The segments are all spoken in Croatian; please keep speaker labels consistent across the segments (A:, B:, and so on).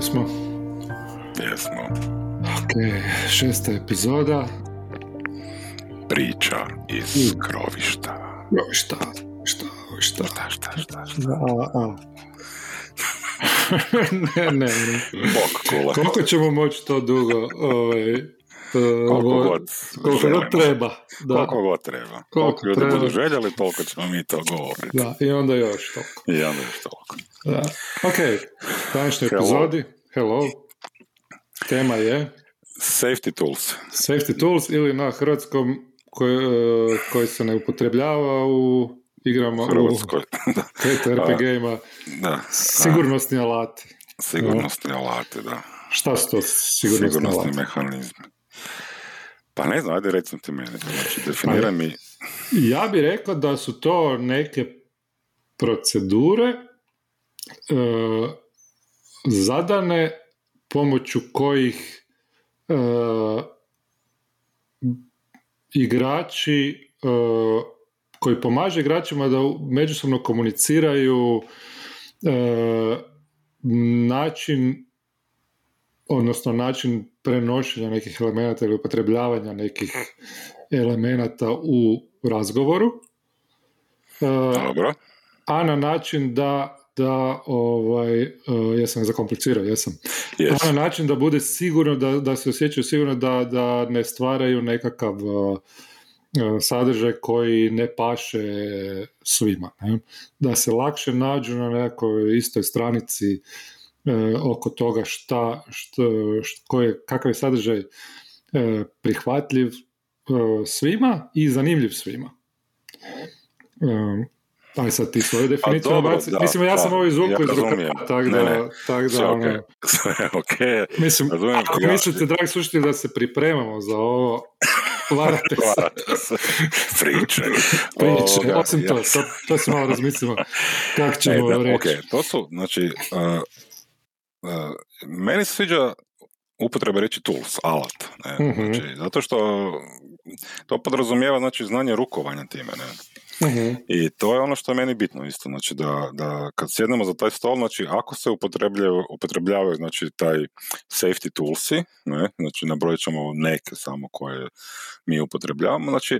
A: Jesmo?
B: Jesmo.
A: Ok, šesta epizoda.
B: Priča iz krovišta.
A: Jo, šta, šta, šta,
B: Šta, šta, šta?
A: A, a. ne, ne, ne.
B: Bok.
A: Koliko ćemo moći to dugo, ovaj, uh,
B: Koliko god
A: treba. Da,
B: Koliko god treba. Koliko ljudi
A: treba.
B: budu željeli, toliko ćemo mi to govoriti.
A: da, i onda još toliko.
B: I onda još toliko.
A: Da. Ok, današnjoj epizodi, hello, tema je
B: Safety tools.
A: Safety Tools ili na hrvatskom koji, uh, koji se ne upotrebljava u igrama
B: U Hrvatskoj.
A: U RPG-ima,
B: da.
A: sigurnosni alati.
B: Sigurnosni alati, da.
A: Šta su to sigurnosni,
B: Sigurnosni
A: alati?
B: mehanizmi. Pa ne znam, ajde recimo ti meni. Znači, definiraj mi
A: Ja bih rekao da su to neke procedure uh, zadane pomoću kojih uh, igrači uh, koji pomaže igračima da međusobno komuniciraju uh, način odnosno način prenošenja nekih elemenata ili upotrebljavanja nekih elemenata u razgovoru, uh,
B: dobro.
A: a na način da da ovaj, uh, jesam zakomplicirao, jesam.
B: Yes.
A: A na način da bude sigurno, da, da se osjećaju sigurno da, da ne stvaraju nekakav uh, uh, sadržaj koji ne paše svima. Ne? Da se lakše nađu na nekoj istoj stranici uh, oko toga šta, što, što, koje, kakav je sadržaj uh, prihvatljiv uh, svima i zanimljiv svima. Aj sad ti svoju definiciju
B: dobro,
A: nabaci.
B: da,
A: Mislim, ja sam
B: da,
A: ovo izvukao iz rukava, tako
B: Ne,
A: da,
B: ne,
A: tak
B: Sve
A: da,
B: ok.
A: ono,
B: Sve ok.
A: Mislim,
B: Razumijem,
A: ako
B: ja-
A: mislite, dragi slušatelji, da se pripremamo za ovo, varate se.
B: Priče.
A: Priče, osim to,
B: ja-
A: to, to se malo razmislimo kako
B: E,
A: ćemo
B: da,
A: reći.
B: ok, to su, znači, uh, meni se sviđa upotreba reći tools, alat, ne,
A: Mhm.
B: znači, zato što to podrazumijeva, znači, znanje rukovanja time, ne,
A: Mhm,
B: i to je ono što je meni bitno isto, znači, da, da kad sjednemo za taj stol, znači, ako se upotrebljavaju, upotrebljavaju znači, taj safety toolsi, ne, znači, nabrojit ćemo neke samo koje mi upotrebljavamo, znači,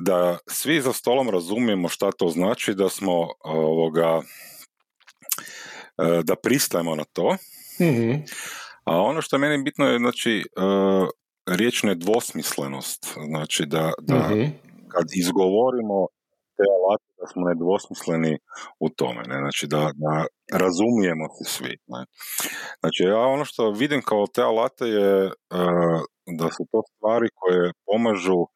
B: da svi za stolom razumijemo šta to znači, da smo ovoga, e, da pristajemo na to,
A: mhm,
B: a ono što je meni bitno je, znači, e, riječ nedvosmislenost, znači da, da
A: mhm,
B: kad izgovorimo te alate da smo nedvosmisleni u tome, ne? znači da, da razumijemo se svi. Ne? Znači ja ono što vidim kao te alate je e, da su to stvari koje pomažu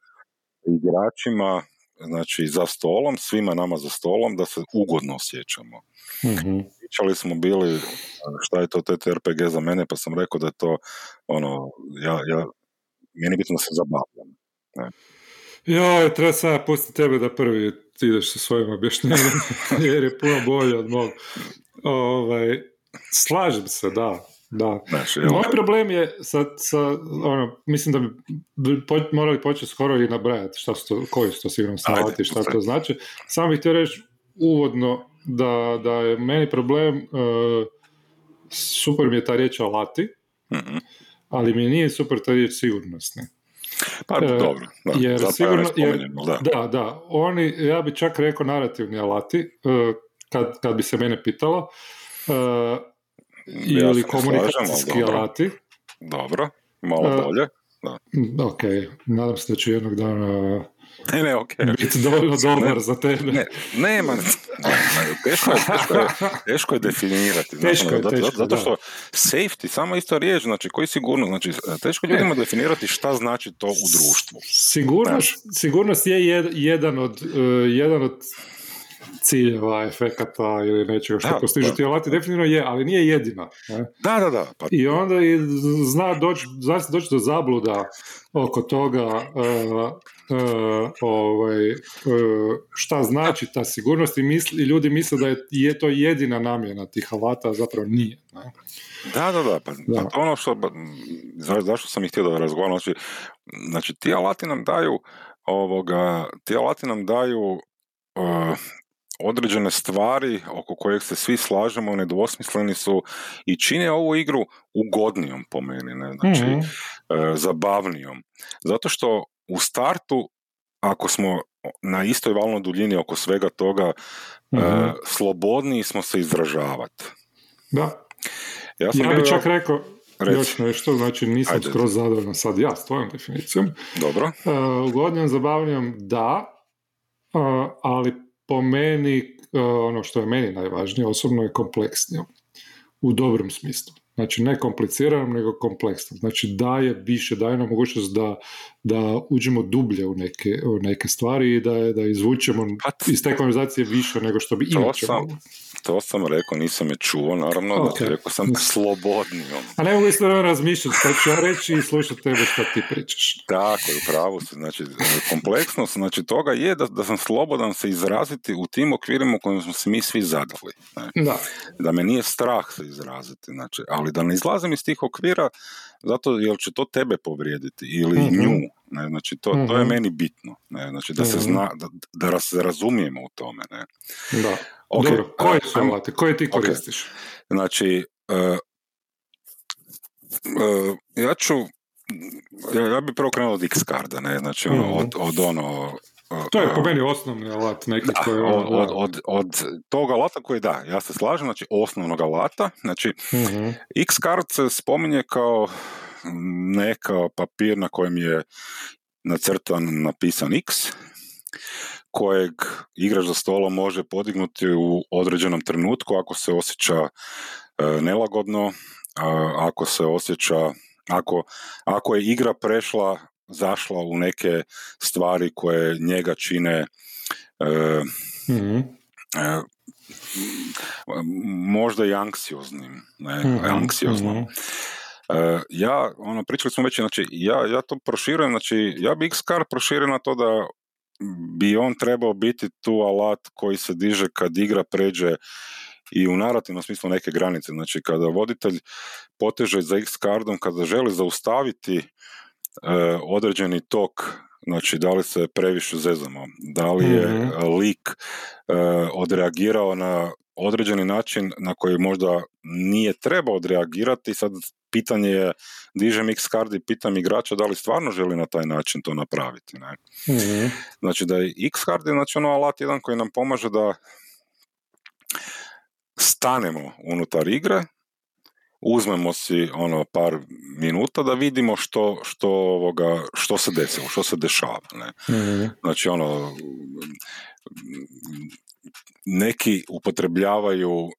B: igračima znači za stolom, svima nama za stolom, da se ugodno osjećamo.
A: mhm.
B: Pričali smo bili šta je to TTRPG za mene, pa sam rekao da je to ono, ja, ja, meni bitno da se zabavljam.
A: Joj, treba sad ja pustiti tebe da prvi ideš sa svojim objašnjenjem, jer je puno bolje od mog. Ovaj, slažem se, da, da.
B: Znači,
A: Moj problem je sa, sa ono, mislim da bi po, morali početi skoro i nabrajati šta su to, koji su to sigurno alati, šta to znači. Samo bih htio reći uvodno da, da je meni problem, uh, super mi je ta riječ alati,
B: mhm.
A: ali mi nije super ta riječ sigurnosni.
B: Pa
A: E,
B: dobro, da,
A: jer sigurno-
B: ja
A: jer-
B: da.
A: Da, da, oni, ja bi čak rekao narativni alati, uh, kad, kad bi se mene pitalo, uh,
B: Ja
A: ili
B: slažem,
A: komunikacijski alati.
B: Dobro, malo bolje.
A: Mm, Ok, nadam se da ću jednog dana
B: Ne, ne, ok.
A: biti dovoljno dobar za tebe.
B: Ne, nema, ne, ne, teško je, teško je, teško je definirati.
A: Teško je,
B: zato,
A: teško,
B: zato
A: da.
B: što safety, samo isto riječ, znači koji sigurno, znači teško je ljudima definirati šta znači to u društvu.
A: Sigurnost, sigurnost je jed- jedan od, uh, jedan od ciljeva, efekata ili nečega što postižu ti alati, definitivno je, ali nije jedina. Ne?
B: Da, da, da, pa
A: I onda i zna, doći, zna se doći do zabluda oko toga uh, ovaj, uh, šta znači ta sigurnost i, misli, ljudi misle da je, je to jedina namjena tih alata, a zapravo nije. Ne?
B: Da, da, da, pa,
A: Da.
B: pa to ono što, ba- za, zašto sam ih htio da razgovaram, znači, znači ti alati nam daju ovoga, ti alati nam daju uh, određene stvari oko kojeg se svi slažemo, nedvosmisleni su i čine ovu igru ugodnijom po meni, ne? znači mm zabavnijom. Zato što u startu, ako smo na istoj valnoj duljini oko svega toga, mm slobodniji smo se izražavati.
A: Da. Ja, sam ja bih čak rekao, Reci. Još nešto, znači nisam Ajde. skroz zadovoljan sad ja s tvojom definicijom.
B: Dobro.
A: Uh, ugodnijom, zabavnijom da, uh, ali po meni, uh, ono što je meni najvažnije, osobno je kompleksnijom. U dobrom smislu. Znači ne kompliciranom, nego kompleksnom. Znači daje više, daje nam mogućnost da, da uđemo dublje u neke, u neke stvari i da, da izvučemo pa iz te konverzacije više nego što bi inače
B: sam, To sam rekao, nisam je čuo, naravno, okay. da rekao sam slobodnijom.
A: A ne mogu isto razmišljati, što ću ja reći i slušati tebe što ti pričaš.
B: Tako je, pravu se. Znači, kompleksnost znači, toga je da, da sam slobodan se izraziti u tim okvirima u kojima smo se mi svi zadali.
A: Da.
B: da me nije strah se izraziti, znači, ali da ne izlazim iz tih okvira zato jer će to tebe povrijediti ili mm nju. Ne? Znači, to, to je mhm. meni bitno. Ne? Znači, da se mhm. zna, da, da se razumijemo u tome. Ne?
A: Da. Okay. Dobro, koje su alate? Koje ti koristiš?
B: Okay. Znači, uh, uh, ja ću ja, ja bi prvo krenuo od X-karda, ne, znači ono, od, od ono
A: to je po meni osnovni alat neki
B: da, koji od, od, od, od tog alata koji da, ja se slažem, znači osnovnog alata, znači uh X-card se spominje kao neka papir na kojem je nacrtan napisan X, kojeg igrač za stolom može podignuti u određenom trenutku ako se osjeća e, nelagodno, ako se osjeća, ako, ako je igra prešla zašla u neke stvari koje njega čine e, mm možda i anksioznim, ne, mm anksioznom. mm ja, ono, pričali smo već, znači, ja, ja to proširujem, znači, ja bi X-Car proširio na to da bi on trebao biti tu alat koji se diže kad igra pređe i u narativnom smislu neke granice. Znači, kada voditelj poteže za X-Cardom, kada želi zaustaviti E, određeni tok, znači da li se previše zezamo, da li je mm lik e, odreagirao na određeni način na koji možda nije trebao odreagirati, sad pitanje je, dižem X card i pitam igrača da li stvarno želi na taj način to napraviti. Ne? mm Znači da je X card je znači ono alat jedan koji nam pomaže da stanemo unutar igre uzmemo si ono par minuta da vidimo što, što, ovoga, što se desilo, što se dešava. Ne? mm Znači ono, neki upotrebljavaju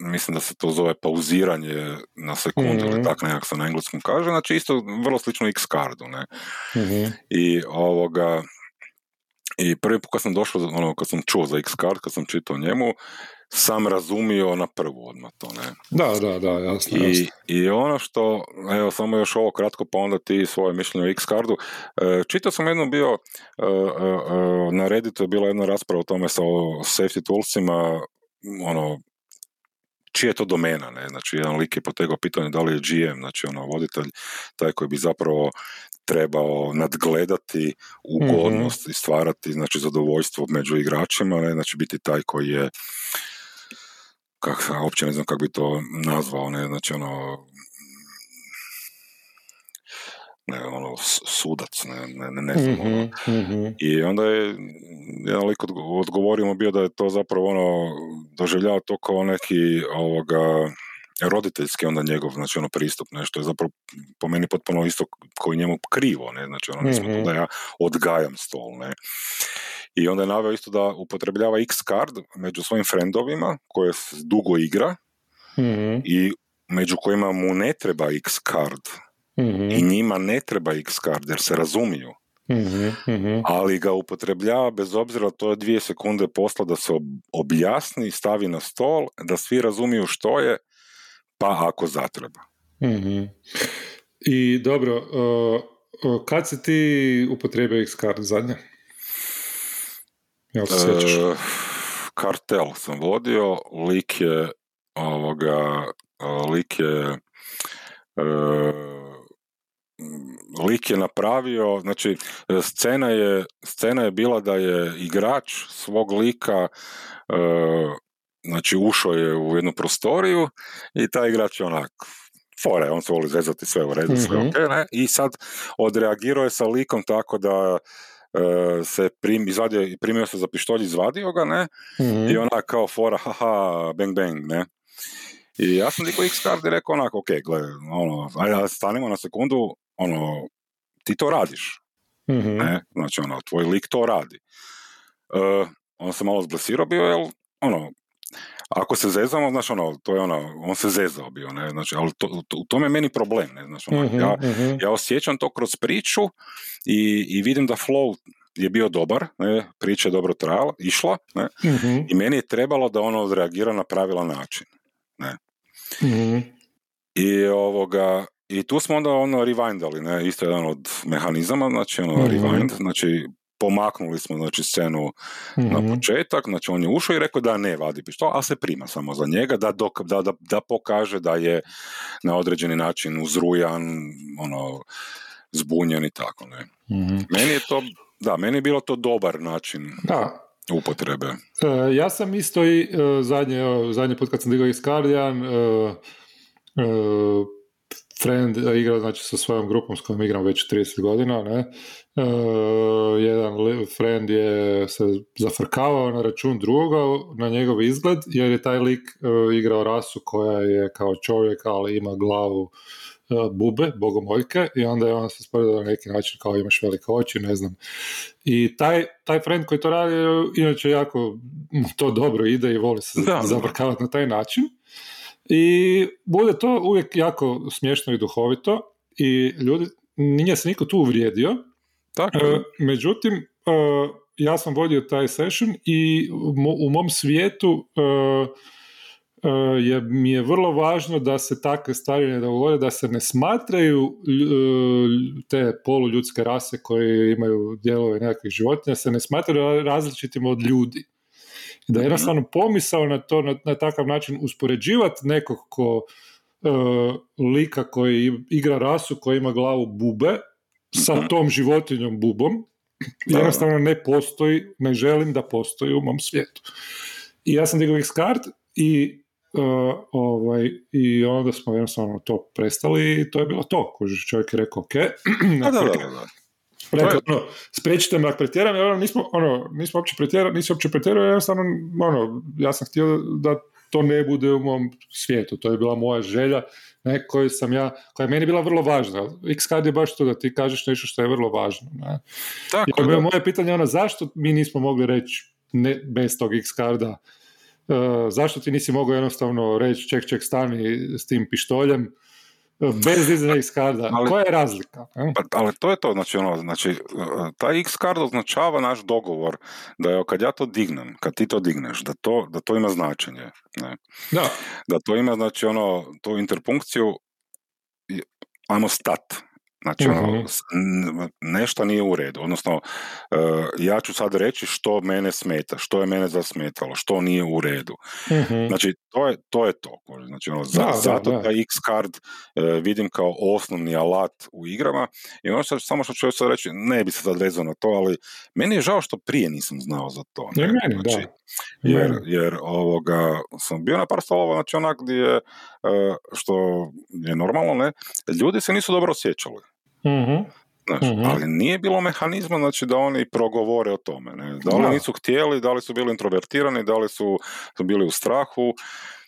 B: mislim da se to zove pauziranje na sekundu ili mm tako nekak se na engleskom kaže, znači isto vrlo slično X-cardu, ne. mm I ovoga, i prvi put kad sam došao, ono, kad sam čuo za X-card, kad sam čitao njemu, sam razumio na prvu odmah to, ne?
A: Da, da, da, jasno,
B: I, I ono što, evo, samo još ovo kratko, pa onda ti svoje mišljenje o X-cardu. E, čitao sam jednu bio, e, e, na Redditu je bila jedna rasprava o tome sa safety toolsima, ono, čija je to domena, ne? Znači, jedan lik je potegao pitanje da li je GM, znači ono, voditelj, taj koji bi zapravo trebao nadgledati ugodnost mm-hmm. i stvarati, znači, zadovoljstvo među igračima, ne? Znači, biti taj koji je kak, uopće ne znam kako bi to nazvao, ne, znači ono, ne, ono, sudac, ne, ne, ne znam, ono. mm-hmm. I onda je jedan lik odgovorio mu bio da je to zapravo ono, doživljava to kao neki, ovoga, roditeljski onda njegov, znači ono pristup, nešto je zapravo po meni potpuno isto koji njemu krivo, ne, znači ono nismo mm-hmm. da ja odgajam stol, ne. I onda je naveo isto da upotrebljava X-card među svojim friendovima koje dugo igra mm-hmm. i među kojima mu ne treba X-card mm-hmm. i njima ne treba X-card jer se razumiju. Mm-hmm. Ali ga upotrebljava bez obzira to je dvije sekunde posla da se objasni, stavi na stol, da svi razumiju što je, pa ako zatreba.
A: I dobro, uh, uh, kad si ti upotrebio X-card zadnje? Jel se
B: e, kartel sam vodio, lik je ovoga, lik je e, lik je napravio, znači scena je, scena je bila da je igrač svog lika uh, znači ušao je u jednu prostoriju i taj igrač je onak fore, on se voli zezati sve u redu, sve mm ne? I sad odreagirao je sa likom tako da uh, se prim, izvadio, primio se za pištolj, izvadio ga, ne? I ona kao fora, haha, bang bang, ne? I ja sam diko X-Card i rekao onako, ok, gle, ono, ajde stanimo na sekundu, ono, ti to radiš. Mm-hmm. Ne? Znači, ono, tvoj lik to radi. Uh, on se malo zblesirao bio, jel, ono, ako se zezamo, znači ono, to je ono, on se zezao bio, ne, znači, ali to, to, u tome je meni problem, ne, znači, ono, mm-hmm, ja, mm-hmm. ja osjećam to kroz priču i, i vidim da flow je bio dobar, ne, priča je dobro trajala, išla, ne, mm-hmm. i meni je trebalo da ono odreagira na pravilan način, ne. Mm-hmm. I ovoga, i tu smo onda ono rewindali, ne, isto jedan od mehanizama, znači ono mm-hmm. rewind, znači pomaknuli smo znači scenu mm-hmm. na početak, znači on je ušao i rekao da ne vadi pištol, ali se prima samo za njega, da, dok, da, da, da pokaže da je na određeni način uzrujan, ono, zbunjen i tako, ne. Mm-hmm. Meni je to, da, meni je bilo to dobar način da. upotrebe.
A: E, ja sam isto i e, zadnje, zadnji put kad sam digao iz Guardian, e, e friend igra znači, sa svojom grupom s kojom igram već 30 godina, ne? E, jedan friend je se zafrkavao na račun drugoga na njegov izgled, jer je taj lik e, igrao rasu koja je kao čovjek, ali ima glavu e, bube, bogomojke, i onda je on se sporedao na neki način kao imaš velike oči, ne znam. I taj, taj friend koji to radi, inače jako to dobro ide i voli se zafrkavati na taj način. I bude to uvijek jako smiješno i duhovito i ljudi, nije se niko tu uvrijedio. Tako. E, međutim, e, ja sam vodio taj session i u mom svijetu e, je, mi je vrlo važno da se takve stvari ne dogode, da se ne smatraju te poluljudske rase koje imaju dijelove nekakvih životinja, se ne smatraju različitim od ljudi da mhm. jednostavno pomisao na to na, na takav način uspoređivati nekog ko e, lika koji igra rasu koja ima glavu bube sa mhm. tom životinjom bubom jednostavno ne postoji, ne želim da postoji u mom svijetu. I ja sam digao X-card i Uh, ovaj, i onda smo jednostavno to prestali i to je bilo to. Čovjek je rekao, ok, da, da, da, Rekao, ono, spriječite me ako pretjeram, jer ono, nismo, ono, nismo uopće pretjerali, nisi uopće pretjerao, jednostavno, ono, ja sam htio da to ne bude u mom svijetu, to je bila moja želja, ne, koju sam ja, koja je meni bila vrlo važna. X-Card je baš to da ti kažeš nešto što je vrlo važno. Ne. Tako, je, moje pitanje je ono, zašto mi nismo mogli reći ne, bez tog X-Carda, uh, zašto ti nisi mogao jednostavno reći ček, ček, stani s tim pištoljem, Bez dizanja X-karda. Ali, Koja je razlika?
B: Pa, ali to je to, znači, ono, znači taj X-card označava naš dogovor da je kad ja to dignem, kad ti to digneš, da to, da to ima značenje. Ne?
A: Da.
B: Da to ima, znači, ono, tu interpunkciju ajmo stat, Znači, ono, mhm. nešto nije u redu. Odnosno, uh, ja ću sad reći što mene smeta, što je mene zasmetalo, što nije u redu. uh Znači, to je, to je to. Znači, ono, za, da, zato da, X-card uh, vidim kao osnovni alat u igrama i ono što, samo što ću sad reći, ne bi se sad vezao na to, ali meni je žao što prije nisam znao za to.
A: Ne? znači, da.
B: Jer, jer ovoga, sam bio na par stolova, znači onak gdje je, što je normalno, ne, ljudi se nisu dobro osjećali.
A: Mm-hmm.
B: Znači, mhm. Ali nije bilo mehanizma znači, da oni progovore o tome. Ne? Da li nisu htjeli, da li su bili introvertirani, da li su, su bili u strahu.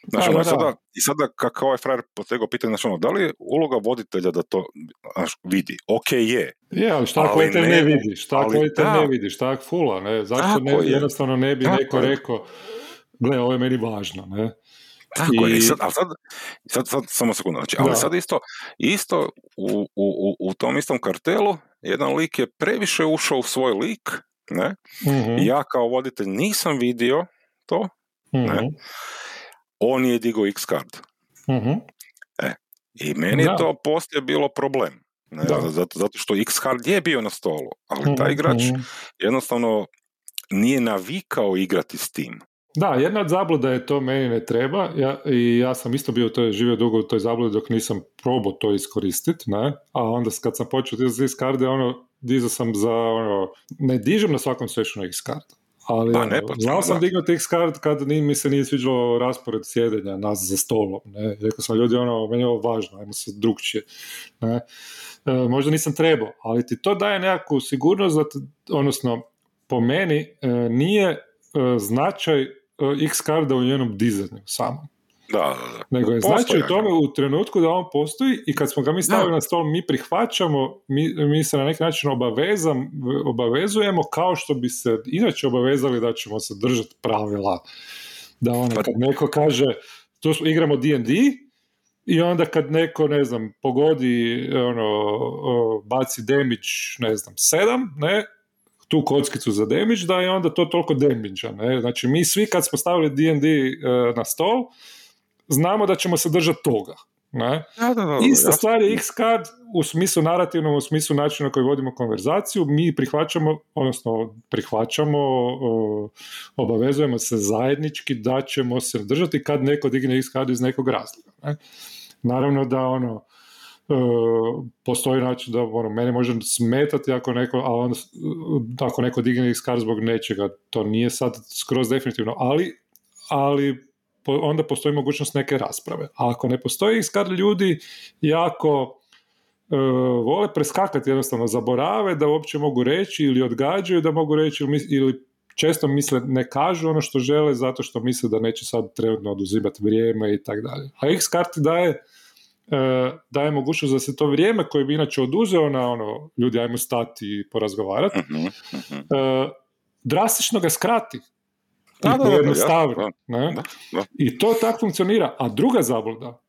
B: Znači, ono, sada, I sada kako ovaj frajer potegao pitanje, znači, ono, da li je uloga voditelja da to znaš, vidi? Ok je.
A: Je, ali šta ako ne, ne vidi? Šta ako ne vidi? Šta fula? Ne? Zašto ne, jednostavno ne bi neko rekao, gle, ovo je meni važno. Ne?
B: Tako I... je, sad, ali sad, sad, sad, samo sekundu, znači, ali sad isto, isto u, u, u tom istom kartelu, jedan lik je previše ušao u svoj lik, ne, uh ja kao voditelj nisam vidio to, ne, mhm. on je digao X card.
A: uh
B: E, I meni je to poslije bilo problem. Ne, zato, zato što X card je bio na stolu, ali taj mhm, igrač jednostavno nije navikao igrati s tim.
A: Da, jedna od zabluda je to meni ne treba ja, i ja sam isto bio to živio dugo u toj zabludi dok nisam probao to iskoristiti, ne? a onda kad sam počeo dizati iz karde, ono, dizao sam za, ono, ne dižem na svakom sessionu x card, ali pa, ono, znao sam dignuti x card kad ni, mi se nije sviđalo raspored sjedenja nas za stolom, ne? rekao sam ljudi, ono, meni je ovo važno, ajmo se drugčije, ne? E, možda nisam trebao, ali ti to daje nekakvu sigurnost, da, odnosno, po meni e, nije e, značaj X karda u njenom dizanju samom.
B: Da, da, da.
A: Nego je znači u tome u trenutku da on postoji i kad smo ga mi stavili na stol, mi prihvaćamo, mi, mi se na neki način obavezam, obavezujemo kao što bi se inače obavezali da ćemo se držati pravila. Da ono, pa kad neko kaže, tu igramo D&D, i onda kad neko, ne znam, pogodi, ono, baci damage, ne znam, sedam, ne, tu kockicu za damage, da je onda to toliko damage ne? Znači, mi svi kad smo stavili D&D uh, na stol, znamo da ćemo se držati toga. Ne?
B: Da, da, da,
A: Ista stvar je X-card u smislu narativnom, u smislu načina na koji vodimo konverzaciju, mi prihvaćamo, odnosno prihvaćamo, obavezujemo se zajednički da ćemo se držati kad neko digne X-card iz nekog razloga. Ne? Naravno da ono, E, postoji način da ono, mene može smetati ako neko, a onda, ako neko digne iskar zbog nečega, to nije sad skroz definitivno, ali, ali onda postoji mogućnost neke rasprave. A ako ne postoji iskar, ljudi jako e, vole preskakati, jednostavno zaborave da uopće mogu reći ili odgađaju da mogu reći ili, često misle ne kažu ono što žele zato što misle da neće sad trenutno oduzimati vrijeme i tako dalje. A X karti daje E, daje mogućnost da se to vrijeme koje bi inače oduzeo na ono, ljudi ajmo stati i porazgovarati, uh drastično ga skrati. Da, da, ne? I to tako funkcionira. A druga zabluda,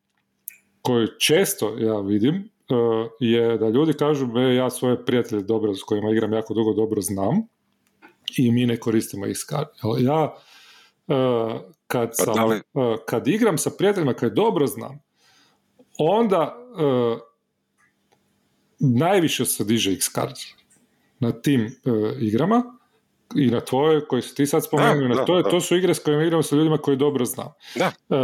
A: koju često ja vidim, e, je da ljudi kažu, be, ja svoje prijatelje dobro s kojima igram jako dugo dobro znam i mi ne koristimo ih Ja kad, pa sam, kad igram sa prijateljima koje dobro znam, onda uh, najviše se diže x card na tim uh, igrama i na tvoje koje si ti sad spomenuo, na to, to su igre s kojima igramo sa ljudima koji dobro znam.
B: Da.
A: Uh,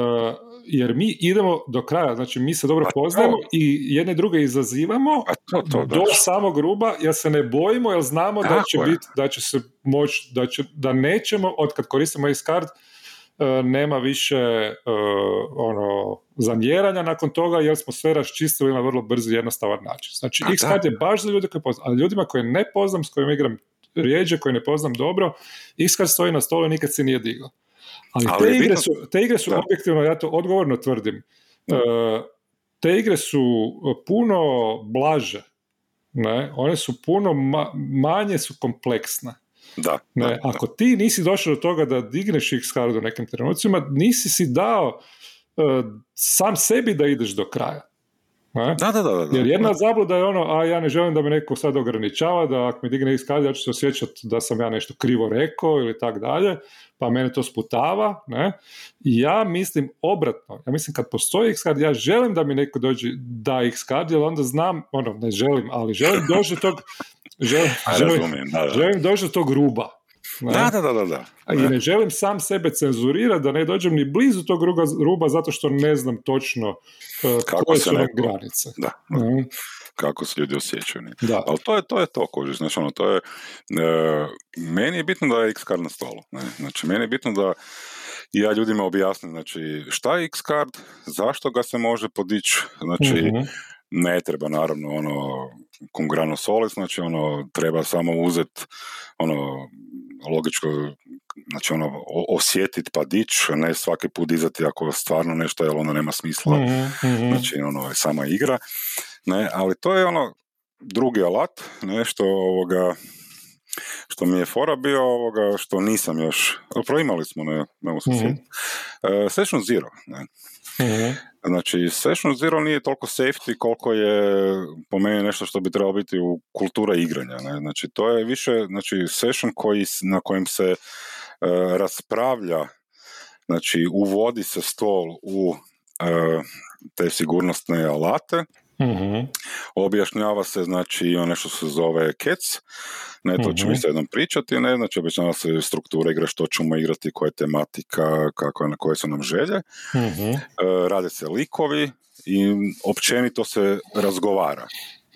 A: jer mi idemo do kraja, znači mi se dobro pa poznajemo i jedne druge izazivamo
B: to, to,
A: do samog ruba, jer se ne bojimo, jer znamo da će, biti, da će se moći, da, će, da nećemo, od kad koristimo x card, E, nema više e, ono zamjeranja nakon toga jer smo sve raščistili na vrlo brzi jednostavan način. Znači x je baš za ljude koje poznam, ali ljudima koje ne poznam, s kojima igram rijeđe, koje ne poznam dobro, x stoji na stolu i nikad se nije digao. Ali, te, igre su, te igre su objektivno, ja to odgovorno tvrdim, e, te igre su puno blaže, ne? one su puno manje su kompleksne.
B: Da,
A: ne, ako ti nisi došao do toga da digneš x card u nekim trenucima, nisi si dao uh, sam sebi da ideš do kraja.
B: Ne? Da, da, da,
A: Jer jedna zabluda je ono, a ja ne želim da me neko sad ograničava, da ako mi digne x card, ja ću se osjećati da sam ja nešto krivo rekao ili tak dalje, pa mene to sputava. Ne? I ja mislim obratno. Ja mislim kad postoji x card, ja želim da mi neko dođe da x card, jer onda znam, ono, ne želim, ali želim doći do tog želim, da, da. doći do tog ruba.
B: Da, da, da, da.
A: I ne želim sam sebe cenzurirati da ne dođem ni blizu tog ruba, ruba zato što ne znam točno uh, Kako koje su granice.
B: Da, Kako se ljudi osjećaju. Da. Ali to je to, je to koži. Znači, ono, to je, uh, meni je bitno da je X-card na stolu. Ne? Znači, meni je bitno da ja ljudima objasnim znači, šta je X-card, zašto ga se može podići, znači, mm ne treba naravno ono cum grano solis, znači ono treba samo uzeti ono logičko znači ono osjetit pa dić, ne svaki put dizati ako stvarno nešto jer onda nema smisla, mm-hmm. znači ono sama igra, ne, ali to je ono drugi alat, nešto ovoga što mi je fora bio ovoga, što nisam još, zapravo imali smo, ne, ne mm-hmm. Uh, Session Zero, ne. Mm-hmm. Znači, Session Zero nije toliko safety koliko je po meni nešto što bi trebalo biti u kultura igranja. Ne? Znači, to je više znači, session koji, na kojem se uh, raspravlja, znači, uvodi se stol u uh, te sigurnosne alate,
A: Mhm.
B: Objašnjava se, znači, ono što se zove KEC, ne, to ćemo
A: Mhm.
B: isto jednom pričati, ne, znači, objašnjava se struktura igre, što ćemo igrati, koja je tematika, kako, na koje su nam želje.
A: Mhm.
B: E, rade se likovi i općenito se razgovara.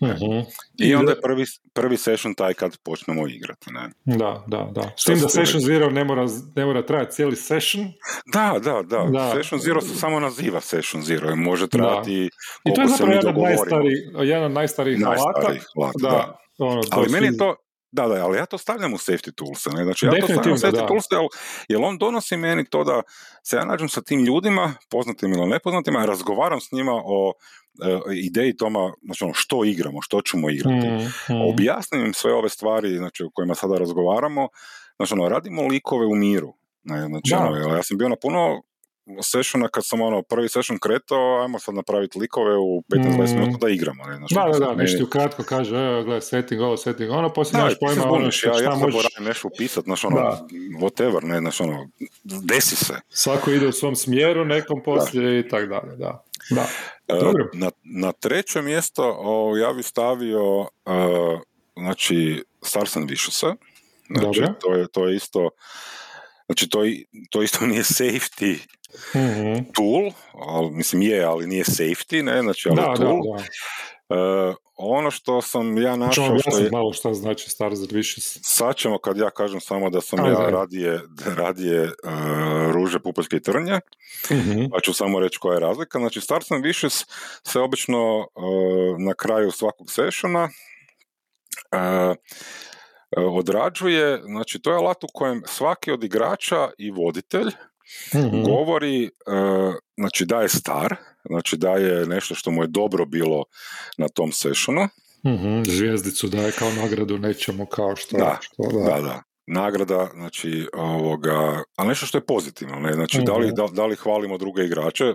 A: Mhm.
B: I onda je prvi, prvi session taj kad počnemo igrati, ne.
A: Da, da, da. S tim da Session Zero ne mora, ne mora trajati cijeli session.
B: Da, da, da,
A: Da.
B: Session Zero se samo naziva Session Zero i može trajati
A: I
B: koliko
A: to je zapravo jedan od najstarijih, jedan od najstarijih.
B: Najstarijih alata,
A: Da,
B: da.
A: ono,
B: Ali meni je to, da, da, ali ja to stavljam u safety tools, ne? znači ja to stavljam u safety
A: da.
B: tools, jer, jer on donosi meni to da se ja nađem sa tim ljudima, poznatim ili nepoznatima, razgovaram s njima o e, ideji toma, znači ono, što igramo, što ćemo igrati.
A: Mhm, mhm.
B: Objasnim im sve ove stvari znači, o kojima sada razgovaramo, znači ono, radimo likove u miru. Ne, znači, ono, ja sam bio na puno sessiona kad sam ono, prvi session kretao, ajmo sad napraviti likove u 15-20
A: Mm.
B: minuta da igramo. Ne, znači,
A: Da, da,
B: sad
A: da,
B: meni-
A: nešto ti ukratko kaže, evo, gledaj, setting ovo, setting ono, poslije
B: da,
A: nemaš
B: ti se
A: pojma ono šta,
B: ja, ja
A: možeš,
B: zaboravim nešto upisat, znaš ono,
A: Da.
B: whatever, ne, znaš ono, desi se.
A: svako ide u svom smjeru, nekom poslije i tak dalje, da. Da,
B: E,
A: Dobro.
B: Na, na treće mjesto o, ja bi stavio, e, znači, Stars and Vicious'a. Znači,
A: Dobro.
B: to je, to je isto, znači, to, to isto nije safety
A: Mhm.
B: tool, ali, mislim je, ali nije safety, ne, znači, ali
A: da,
B: je
A: da,
B: tool.
A: da.
B: E, ono što sam ja
A: Ćemo
B: našao, što
A: objasniti
B: je,
A: malo šta znači Stars Vicious.
B: sad ćemo kad ja kažem samo da sam
A: Ajde,
B: ja
A: ajde.
B: radije, radije e, ruže, pupoljske i trnje,
A: Mhm.
B: pa ću samo reći koja je razlika. Znači, Stars and se obično e, na kraju svakog sessiona e, odrađuje, znači to je alat u kojem svaki od igrača i voditelj
A: Mhm.
B: govori, e, znači daje star, znači daje nešto što mu je dobro bilo na tom sessionu,
A: Mhm. Zvijezdicu daje kao nagradu nečemu kao što...
B: Da,
A: što, da.
B: da, da. Nagrada, znači, ovoga, ali nešto što je pozitivno, ne? Znači, da, li,
A: Mhm.
B: da, da li hvalimo druge igrače,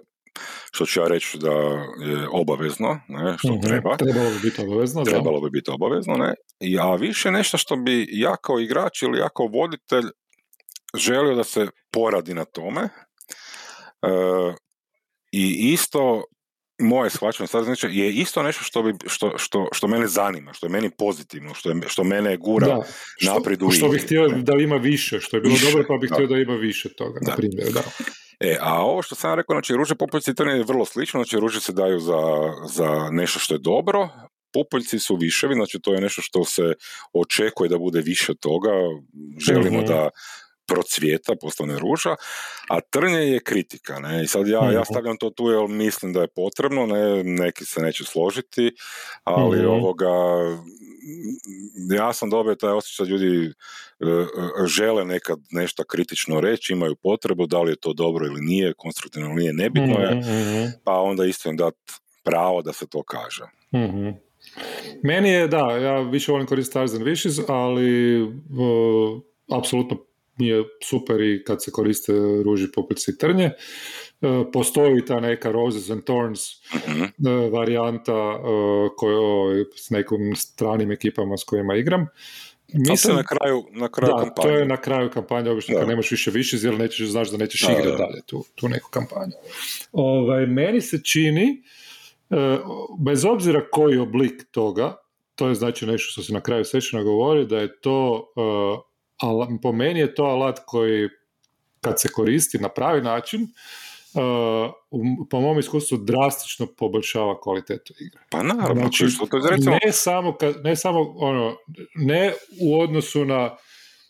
B: što ću ja reći da je obavezno, ne, što
A: Mhm.
B: treba,
A: Trebalo bi biti obavezno, da.
B: trebalo bi biti obavezno, ne, I, a više nešto što bi ja kao igrač ili ja kao voditelj želio da se poradi na tome, e, i isto moje shvaćanje sad znači je isto nešto što, bi, što, što, što mene zanima, što je meni pozitivno, što, je, što mene gura
A: Da. Što-
B: naprijed u
A: Što bi
B: igri.
A: htio da ima više, što je bilo
B: Više,
A: dobro, pa bi
B: da.
A: htio da ima više toga,
B: Da.
A: na primjer, da.
B: E, a ovo što sam rekao, znači ruže, pupoljci i trnje je vrlo slično, znači ruže se daju za, za nešto što je dobro, pupoljci su viševi, znači to je nešto što se očekuje da bude više toga, želimo
A: Mhm.
B: da procvijeta, postane ruža, a trnje je kritika, ne, i sad ja, ja
A: Mhm.
B: stavljam to tu jer mislim da je potrebno, ne, neki se neće složiti, ali
A: Mhm.
B: ovoga, ja sam dobio taj osjećaj da ljudi e, e, žele nekad nešto kritično reći, imaju potrebu, da li je to dobro ili nije, konstruktivno ili nije, nebitno je,
A: Mhm,
B: pa onda isto im dati pravo da se to kaže.
A: mhm. Meni je, da, ja više volim koristiti Stars and Wishes, ali uh, apsolutno je super i kad se koriste ruži, pupici i trnje. Uh, postoji ta neka Roses and Thorns
B: Mhm.
A: uh, varijanta uh, koju s nekim stranim ekipama s kojima igram.
B: Je na kraju, na kraju
A: da,
B: kampanje.
A: to je na kraju kampanje, obično
B: Da.
A: kad nemaš više više, jer nećeš, znaš da nećeš
B: Da,
A: igrati
B: da.
A: dalje tu, tu neku kampanju. Ovaj, meni se čini, e, bez obzira koji oblik toga, to je znači nešto što se na kraju sessiona govori, da je to, ala- po meni je to alat koji kad se koristi na pravi način, e, u- po mom iskustvu drastično poboljšava kvalitetu igre.
B: Pa naravno,
A: Znači,
B: znači, to je recimo,
A: ne samo, kad, ne samo ono, ne u odnosu na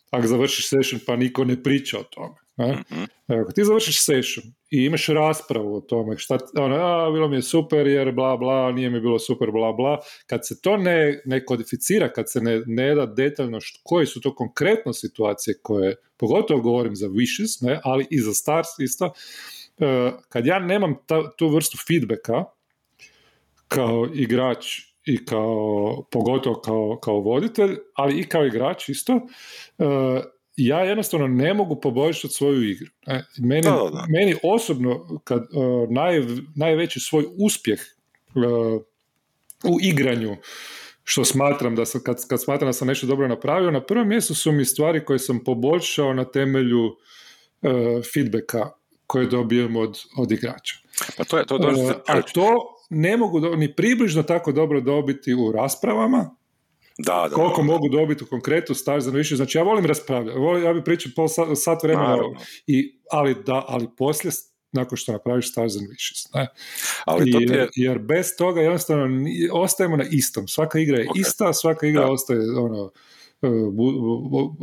A: ako završiš session pa niko ne priča o tome. Ne?
B: Mhm.
A: Evo, Ako ti završiš session i imaš raspravu o tome, šta, ono, a, bilo mi je super jer bla bla, nije mi bilo super bla bla, kad se to ne, ne kodificira, kad se ne, ne da detaljno št- koje su to konkretno situacije koje, pogotovo govorim za wishes, ne, ali i za stars isto, e, kad ja nemam ta, tu vrstu feedbacka kao igrač i kao, pogotovo kao, kao voditelj, ali i kao igrač isto, e, ja jednostavno ne mogu poboljšati svoju igru. E, Meni,
B: Da, da,
A: meni osobno, kad e, naj, najveći svoj uspjeh u igranju, što smatram da sam, kad, kad smatram da sam nešto dobro napravio, na prvom mjestu su mi stvari koje sam poboljšao na temelju e, feedbacka koje dobijem od, od igrača.
B: Pa to je, to dosta
A: a to ne mogu do, ni približno tako dobro dobiti u raspravama,
B: da, da,
A: koliko
B: da, da.
A: mogu dobiti u konkretu Stars and Wishes. Znači, ja volim raspravljati, ja bi pričao pol sat, sat vremena, i, ali, da, ali poslije, nakon što napraviš Stars and Wishes. Ne?
B: Ali to
A: jer,
B: je,
A: jer bez toga jednostavno ostajemo na istom. Svaka igra je
B: Ok.
A: ista, svaka igra
B: Da.
A: ostaje ono, e,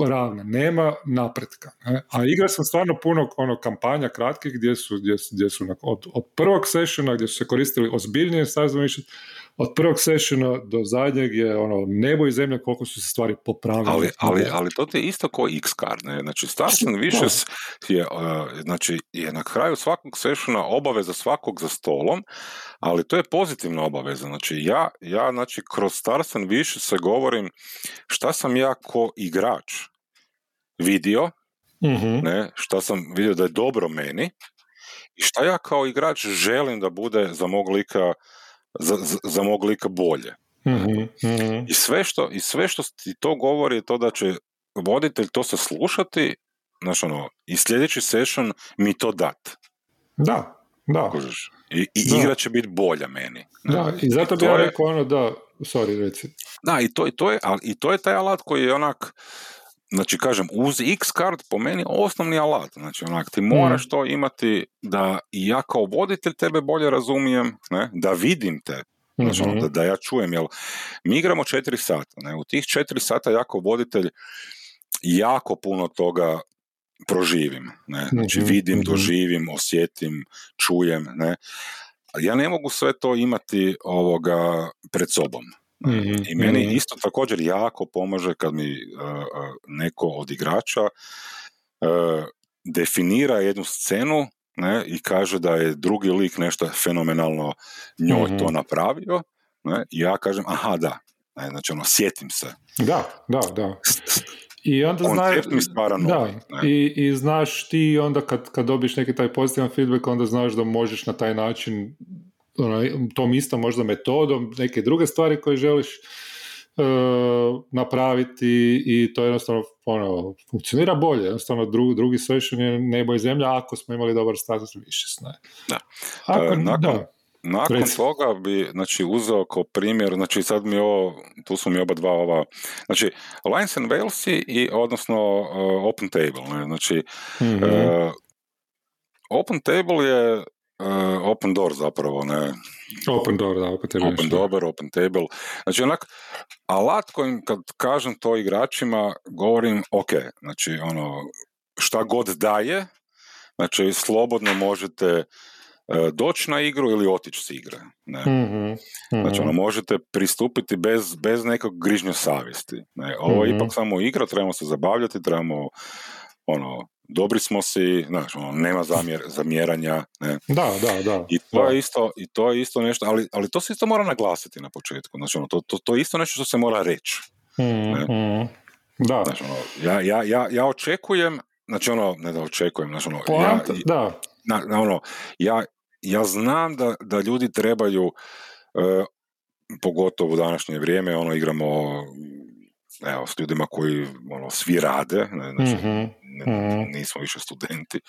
A: ravna. Nema napretka. Ne? A igra sam stvarno puno ono, kampanja kratkih gdje su, gdje, gdje su od, od prvog sessiona gdje su se koristili ozbiljnije Wishes, od prvog sessiona do zadnjeg je ono nebo i zemlja koliko su se stvari popravile.
B: ali, ali, ali to ti je isto kao X-card, ne? Znači, Stars and Wishes je, uh, znači, je na kraju svakog sessiona obaveza svakog za stolom, ali to je pozitivna obaveza. Znači, ja, ja znači, kroz Stars and Wishes se govorim šta sam ja ko igrač vidio,
A: Mhm.
B: ne, šta sam vidio da je dobro meni i šta ja kao igrač želim da bude za mog lika, za, za, mog lika bolje.
A: Mhm, mhm.
B: I sve što, i sve što ti to govori je to da će voditelj to se slušati, znaš ono, i sljedeći session mi to dat,
A: Da, da.
B: I, i
A: Da.
B: igra će biti bolja meni.
A: Da, i zato bi ja
B: je-
A: rekao ono da, sorry, reci.
B: Da, i to, i to je, ali i to je taj alat koji je onak, znači kažem, uz X card po meni osnovni alat. Znači onak, ti moraš to imati da ja kao voditelj tebe bolje razumijem, ne? da vidim te, Znači, ono,
A: Mhm.
B: da, da ja čujem, jel mi igramo četiri sata, ne? u tih četiri sata ja kao voditelj jako puno toga proživim, ne? znači
A: Mhm,
B: vidim,
A: mhm.
B: doživim, osjetim, čujem, ne? Ja ne mogu sve to imati ovoga pred sobom.
A: Mhm,
B: I meni
A: mhm.
B: isto također jako pomaže kad mi uh, neko od igrača uh, definira jednu scenu ne, i kaže da je drugi lik nešto fenomenalno njoj
A: Mhm.
B: to napravio, ne, i ja kažem, aha, da, ne, znači ono, sjetim se.
A: Da, da, da. I onda znaš,
B: mi stvara
A: da, i, i znaš ti onda kad, kad dobiš neki taj pozitivan feedback, onda znaš da možeš na taj način tom istom možda metodom neke druge stvari koje želiš e, napraviti i to jednostavno ono, funkcionira bolje. Jednostavno drugi, drugi session je nebo i zemlja ako smo imali dobar status više.
B: Da.
A: Ako,
B: E, nakon-
A: da.
B: Nakon
A: Reci.
B: toga bi, znači, uzeo kao primjer, znači sad mi ovo, tu su mi oba dva ova, znači, Lines and Walesi i, odnosno, uh, Open Table, ne, znači,
A: Mhm.
B: uh, Open Table je uh, Open Door zapravo, ne,
A: Open door, da, opet je
B: Open. Door, Open Table, znači, onak, alat kojim kad kažem to igračima, govorim, ok, znači, ono, šta god daje, znači, slobodno možete uh, doći na igru ili otići s igre, ne,
A: Mhm,
B: Znači,
A: mhm.
B: ono, možete pristupiti bez, bez nekog grižnja savjesti. Ne? Ovo je
A: Mhm.
B: ipak samo igra, trebamo se zabavljati, trebamo, ono, dobri smo si, znaš, ono, nema zamjer, zamjeranja, ne?
A: Da, da, da.
B: I to,
A: da.
B: je isto, I to je isto nešto, ali, ali to se isto mora naglasiti na početku. Znači, ono, to, to, to je isto nešto što se mora reći.
A: Mhm, mhm. Da.
B: Znači, ono, ja, ja, ja, ja očekujem, znači, ono, ne da očekujem, znači, ono, ja,
A: da.
B: na, na ono, ja, ja znam da, da ljudi trebaju, e, pogotovo u današnje vrijeme, ono, igramo evo, s ljudima koji ono, svi rade, ne, znači,
A: Mhm,
B: ne-
A: mhm.
B: nismo više studenti.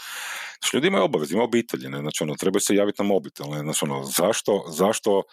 B: Znači, ljudi imaju obaveze, imaju obitelji, ne, znači, ono, trebaju se javiti na mobitel, ne, znači, ono, zašto, zašto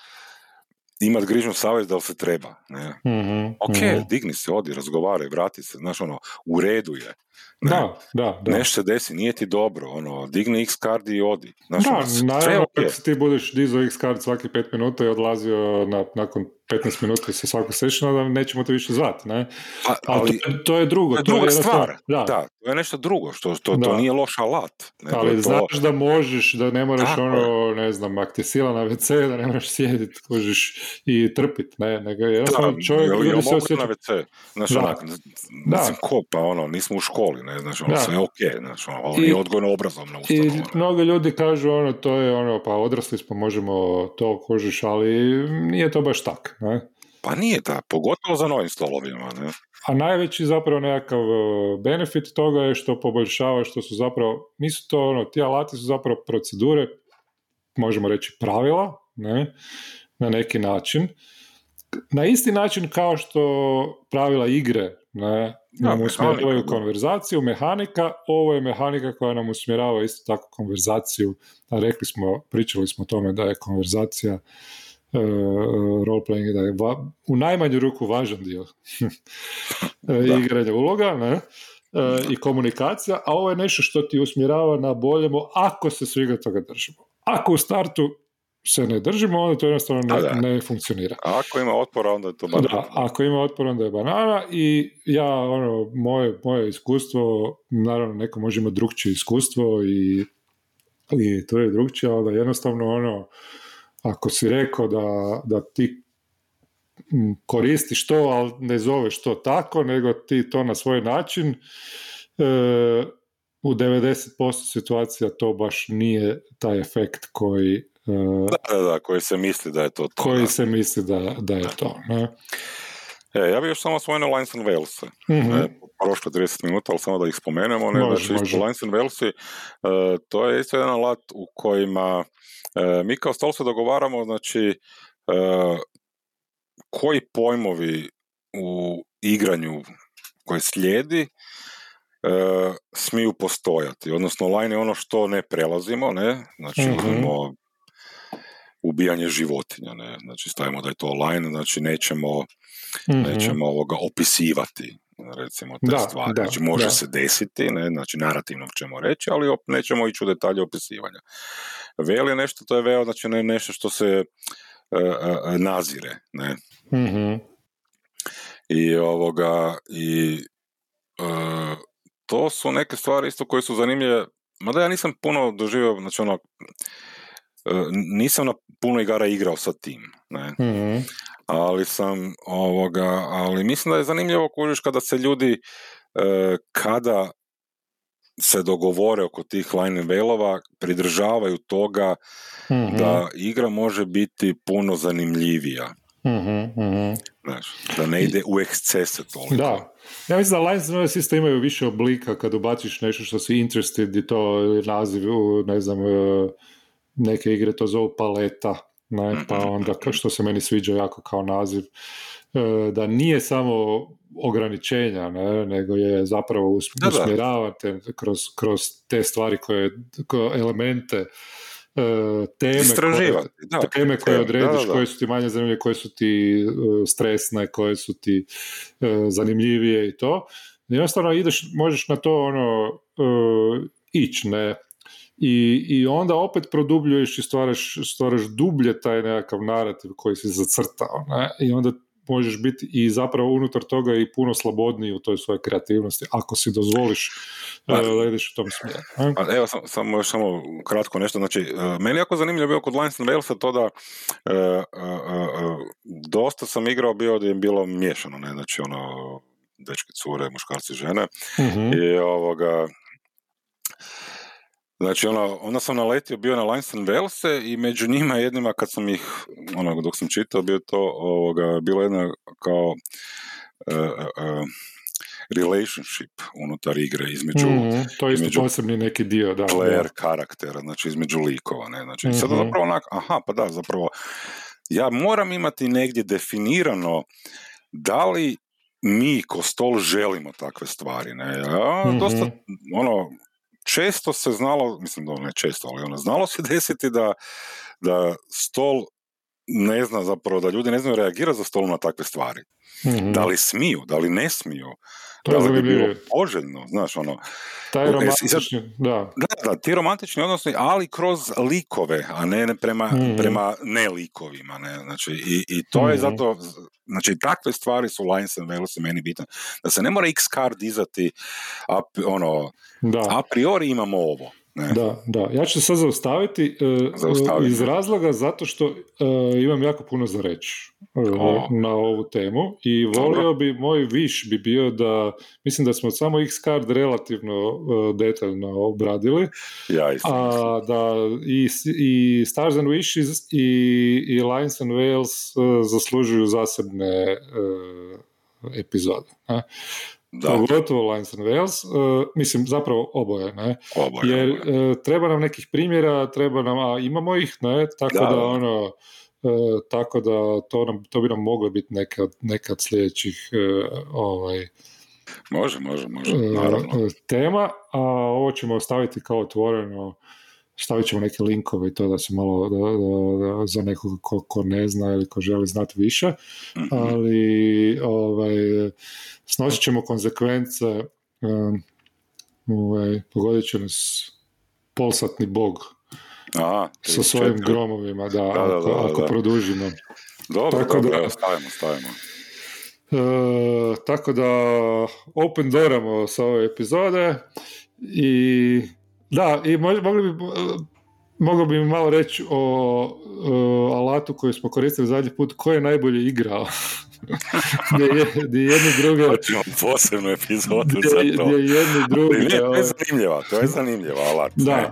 B: imati grižnu savjest da li se treba, ne?
A: Mhm,
B: Ok,
A: mhm.
B: digni se, odi, razgovaraj, vrati se, znaš, ono, u redu je. Ne?
A: Da, da, da.
B: Nešto se desi, nije ti dobro, ono, digni X card i odi. Znaš,
A: Da,
B: ono,
A: naravno, ako ti budeš dizao X card svaki pet minuta i odlazio na, nakon 15 minuta sa svakog sessiona, da nećemo te više zvati, ne?
B: Pa,
A: Ali,
B: ali,
A: to, je- to je drugo.
B: to je
A: to
B: druga
A: jednostavno-
B: stvar.
A: Da,
B: Da, to je nešto drugo, što,
A: Da.
B: to nije loš alat. nego
A: ali
B: je to,
A: znaš da možeš, da ne moraš
B: Tako
A: ono, ne znam, ak je sila na WC, da ne moraš sjediti, kužiš, i trpit, ne? Nego jednostavno
B: da,
A: čovjek, ljudi se osjeća...
B: na WC. Znaš,
A: Da.
B: onak,
A: Da.
B: mislim, ko, pa ono, nismo u školi, ne, znaš, ono,
A: Da.
B: sve je ok, znaš, ono, ovo
A: I-
B: nije odgojno obrazovna
A: I
B: ustanova. ne.
A: mnogo ljudi kažu ono, to je ono, pa odrasli smo, možemo to kužiš, ali nije to baš tak, ne?
B: Pa nije da, pogotovo za novim stolovima, ne.
A: A najveći zapravo nekakav e, benefit toga je što poboljšava, što su zapravo, nisu to ono, ti alati su zapravo procedure, možemo reći pravila, ne, na neki način, na isti način kao što pravila igre ne, nam usmjeravaju konverzaciju, mehanika, ovo je mehanika koja nam usmjerava isto tako konverzaciju, a rekli smo, pričali smo o tome da je konverzacija uh, roleplaying da je u najmanju ruku važan dio igranja uloga ne? E, i komunikacija, a ovo je nešto što ti usmjerava na boljemu ako se svi toga držimo. Ako u startu se ne držimo, onda to jednostavno ne, ne funkcionira.
B: A ako ima otpora, onda je to banana. Da,
A: ako ima otpor, onda je banana i ja, ono, moje, moje iskustvo, naravno neko može imati drugčije iskustvo i, i to je drugčije, ali jednostavno ono, ako si rekao da, da ti koristiš to, ali ne zoveš to tako, nego ti to na svoj način, e, u 90% situacija to baš nije taj efekt koji
B: da, da, da, koji se misli da je to to.
A: Koji se misli da, da je to. Ne?
B: E, ja bih još samo spomenuo Lions and Wales. Mm-hmm. prošlo 30 minuta, ali samo da ih spomenemo. Ne? Može, znači, može. Lions and Walesi, uh, to je isto jedan alat u kojima uh, mi kao stol se dogovaramo, znači, uh, koji pojmovi u igranju koje slijedi smiju postojati. Odnosno, line je ono što ne prelazimo, ne? Znači, mm ubijanje životinja, ne? znači stavimo da je to online, znači nećemo, mm-hmm. nećemo ovoga opisivati recimo te da, stvari, da, znači može da. se desiti, ne? znači narativno ćemo reći, ali op, nećemo ići u detalje opisivanja. Vel je nešto, to je veo, znači ne nešto što se uh, uh, nazire, ne? Mm-hmm. I ovoga, i uh, to su neke stvari isto koje su zanimljive, mada ja nisam puno doživio, znači ono, nisam na puno igara igrao sa tim, ne. Mm-hmm. Ali sam, ovoga, ali mislim da je zanimljivo kužiš kada se ljudi, e, kada se dogovore oko tih line veilova, pridržavaju toga mm-hmm. da igra može biti puno zanimljivija. Mm-hmm. Znaš, da ne ide u ekscese toliko.
A: Da. Ja mislim da Lines Noise isto imaju više oblika kad ubaciš nešto što si interested i to naziv, ne znam, uh, neke igre to zovu paleta, ne, pa mhm. onda što se meni sviđa jako kao naziv, e, da nije samo ograničenja, ne, nego je zapravo usmjeravate kroz, kroz te stvari koje, koje elemente e, teme koje, da, teme koje odrediš, koje su ti manje zanimljive, koje su ti e, stresne, koje su ti zanimljivije i to. Jednostavno ideš, možeš na to ono ići, ne, i, i onda opet produbljuješ i stvaraš, stvaraš dublje taj nekakav narativ koji si zacrtao. Ne? I onda možeš biti i zapravo unutar toga i puno slobodniji u toj svojoj kreativnosti, ako si dozvoliš pa, da ideš u tom smjeru.
B: Pa, evo, samo, samo, samo kratko nešto. Znači, e, meni jako zanimljivo bio kod Lions and Walesa to da uh, uh, dosta sam igrao bio da je bilo miješano, ne? znači ono dečki, cure, muškarci, žene uh i ovoga Znači, ono, onda sam naletio bio na Lions and i među njima jednima kad sam ih, ono, dok sam čitao, bio to, ovoga, bilo jedna kao uh, uh, relationship unutar igre između...
A: Mm, to je isto posebni neki dio, da.
B: Player da. karaktera, znači između likova, ne? Znači, mm-hmm. sada zapravo onak, aha, pa da, zapravo, ja moram imati negdje definirano da li mi ko stol želimo takve stvari, ne? Ja, mm-hmm. dosta, ono, često se znalo, mislim da ne često, ali ono, znalo se desiti da, da stol ne zna zapravo, da ljudi ne znaju reagirati za stol na takve stvari. Mm-hmm. Da li smiju, da li ne smiju, to da li bi bilo poželjno, znaš, ono...
A: Taj romantični, da.
B: Da, da, ti romantični odnosi, ali kroz likove, a ne prema, mm-hmm. prema nelikovima, ne, znači, i, i to mm-hmm. je mhm. zato, znači, takve stvari su Lions and Wales meni bitne, da se ne mora X card dizati, a, ono, da. a priori imamo ovo. Ne.
A: Da, da. Ja ću se sad zaustaviti uh, iz razloga zato što uh, imam jako puno za reći uh, na ovu temu i volio bi, moj viš bi bio da, mislim da smo samo X-Card relativno detaljno obradili,
B: ja
A: a da i, i Stars and Wishes i, i Lions and Wales zaslužuju zasebne epizode. Ne? Da. pogotovo Lions and Wales, uh, mislim zapravo oboje, ne?
B: Oboje,
A: jer uh, treba nam nekih primjera, treba nam, a imamo ih, ne, tako da, da ono, tako da to, nam, to bi nam moglo biti neka, neka od sljedećih ovaj,
B: Može, može, može, naravno.
A: tema, a ovo ćemo ostaviti kao otvoreno stavit ćemo neke linkove i to da se malo da, da, za nekog ko, ko, ne zna ili ko želi znati više, mhm. ali ovaj, snosit ćemo konsekvence um, ovaj, pogodit će nas polsatni bog
B: A,
A: sa svojim gromovima, da, da, ako, ako produžimo.
B: Dobro, tako dobro, da, stavimo, stavimo.
A: E, tako da open doramo sa ove epizode i da, i mogli bi, mogao bi malo reći o, o, alatu koji smo koristili zadnji put, ko je najbolje igrao. gdje, je, gdje jedni druge...
B: posebnu epizodu gdje,
A: za to. Gdje jedni drugi...
B: Ne, to je zanimljiva, to je zanimljiva alat.
A: Da, ne.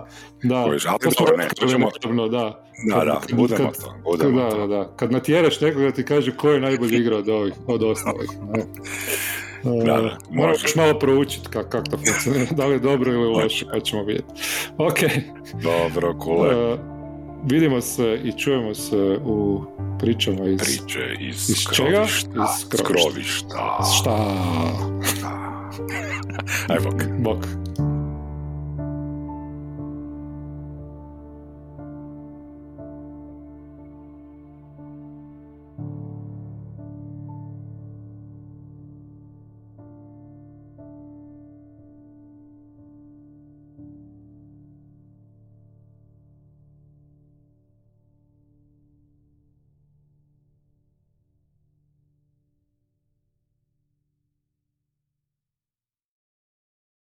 A: da.
B: Kojiš, ali dobro, ne, to ćemo...
A: Naravno, da.
B: Da, da, budemo to, budemo
A: da, da, da. Kad natjeraš nekoga ti kaže ko je najbolji igrao od ovih, od ostalih. Da, Moraš malo proučiti kako kak to funkcionira, da li je dobro ili loše, pa ćemo vidjeti. Ok.
B: Dobro, kule.
A: Uh, vidimo se i čujemo se u pričama iz...
B: Priče iz,
A: iz čega? Iz
B: skrovišta.
A: Šta?
B: Šta? Aj, bok.
A: Bok.